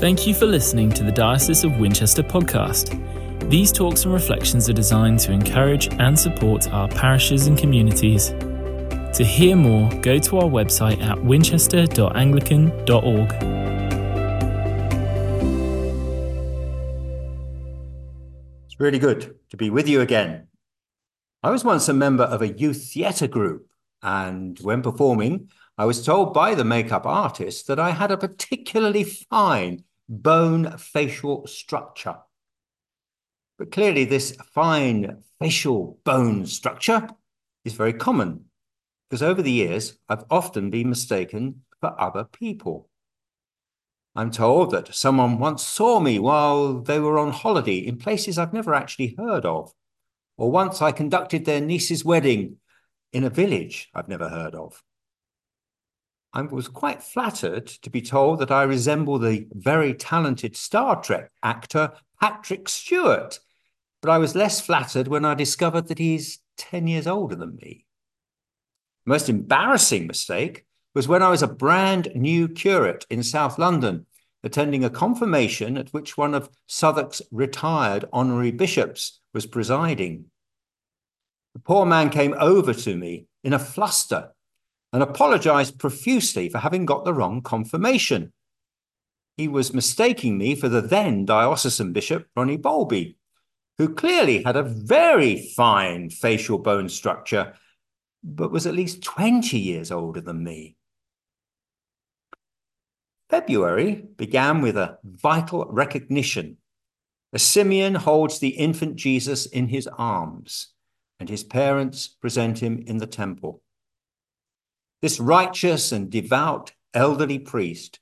Thank you for listening to the Diocese of Winchester podcast. These talks and reflections are designed to encourage and support our parishes and communities. To hear more, go to our website at winchester.anglican.org. It's really good to be with you again. I was once a member of a youth theatre group, and when performing, I was told by the makeup artist that I had a particularly fine bone facial structure. But clearly, this fine facial bone structure is very common because over the years, I've often been mistaken for other people. I'm told that someone once saw me while they were on holiday in places I've never actually heard of, or once I conducted their niece's wedding in a village I've never heard of. I was quite flattered to be told that I resemble the very talented Star Trek actor Patrick Stewart, but I was less flattered when I discovered that he's 10 years older than me. Most embarrassing mistake was when I was a brand new curate in South London, attending a confirmation at which one of Southwark's retired honorary bishops was presiding. The poor man came over to me in a fluster and apologized profusely for having got the wrong confirmation. He was mistaking me for the then diocesan bishop, Ronnie Bowlby, who clearly had a very fine facial bone structure, but was at least 20 years older than me. February began with a vital recognition. A Simeon holds the infant Jesus in his arms, and his parents present him in the temple. This righteous and devout elderly priest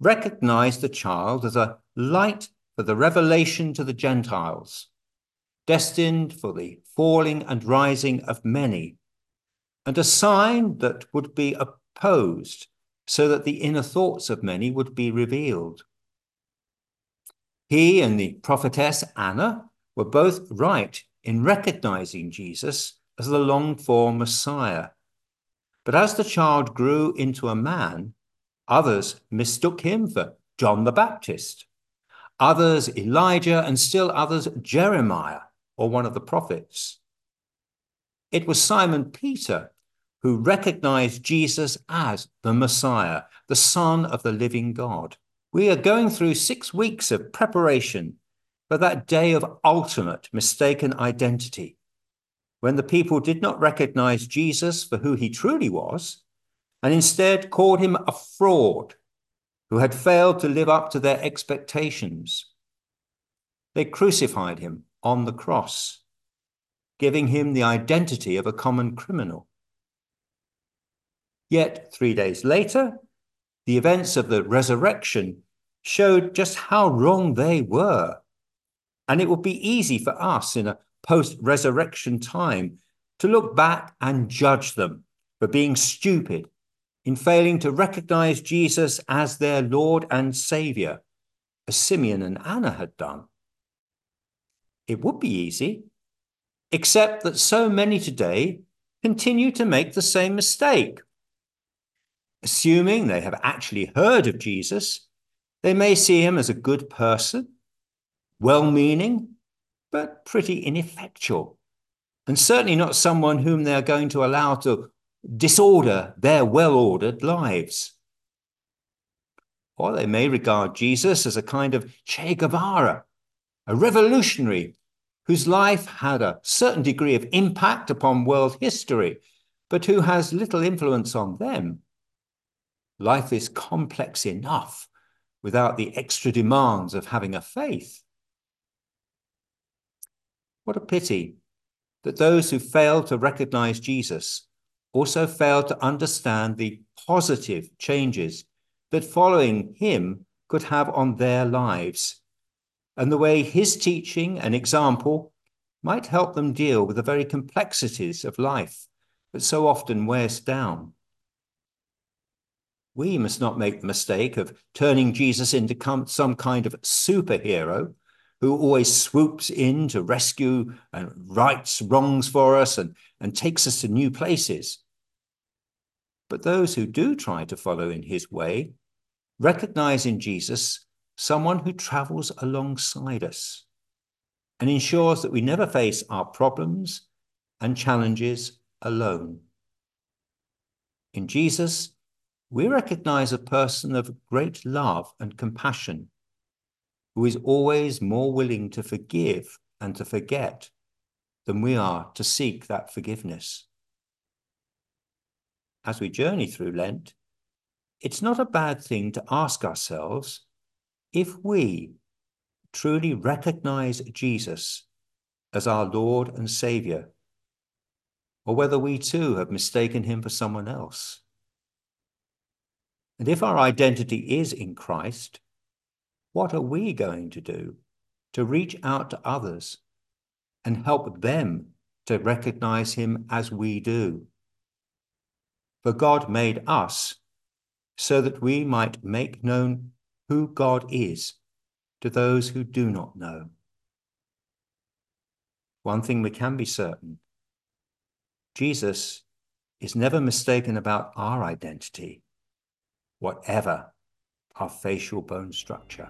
recognized the child as a light for the revelation to the Gentiles, destined for the falling and rising of many, and a sign that would be opposed so that the inner thoughts of many would be revealed. He and the prophetess Anna were both right in recognizing Jesus as the longed for Messiah but as the child grew into a man, others mistook him for John the Baptist, others Elijah, and still others Jeremiah or one of the prophets. It was Simon Peter who recognized Jesus as the Messiah, the Son of the living God. We are going through six weeks of preparation for that day of ultimate mistaken identity when the people did not recognize Jesus for who he truly was, and instead called him a fraud who had failed to live up to their expectations. They crucified him on the cross, giving him the identity of a common criminal. Yet, three days later, the events of the resurrection showed just how wrong they were. And it would be easy for us in a post resurrection time to look back and judge them for being stupid in failing to recognize Jesus as their Lord and Savior, as Simeon and Anna had done. It would be easy, except that so many today continue to make the same mistake. Assuming they have actually heard of Jesus, they may see him as a good person, well meaning, but pretty ineffectual, and certainly not someone whom they are going to allow to disorder their well ordered lives. Or they may regard Jesus as a kind of Che Guevara, a revolutionary whose life had a certain degree of impact upon world history, but who has little influence on them. Life is complex enough without the extra demands of having a faith. What a pity that those who fail to recognize Jesus also fail to understand the positive changes that following him could have on their lives, and the way his teaching and example might help them deal with the very complexities of life that so often wears down. We must not make the mistake of turning Jesus into some kind of superhero who always swoops in to rescue and rights wrongs for us and, and takes us to new places. But those who do try to follow in his way recognize in Jesus someone who travels alongside us and ensures that we never face our problems and challenges alone. In Jesus, we recognize a person of great love and compassion who is always more willing to forgive and to forget than we are to seek that forgiveness. As we journey through Lent, it's not a bad thing to ask ourselves if we truly recognize Jesus as our Lord and Savior, or whether we too have mistaken him for someone else. And if our identity is in Christ, what are we going to do to reach out to others and help them to recognize him as we do? For God made us so that we might make known who God is to those who do not know. One thing we can be certain Jesus is never mistaken about our identity, whatever our facial bone structure.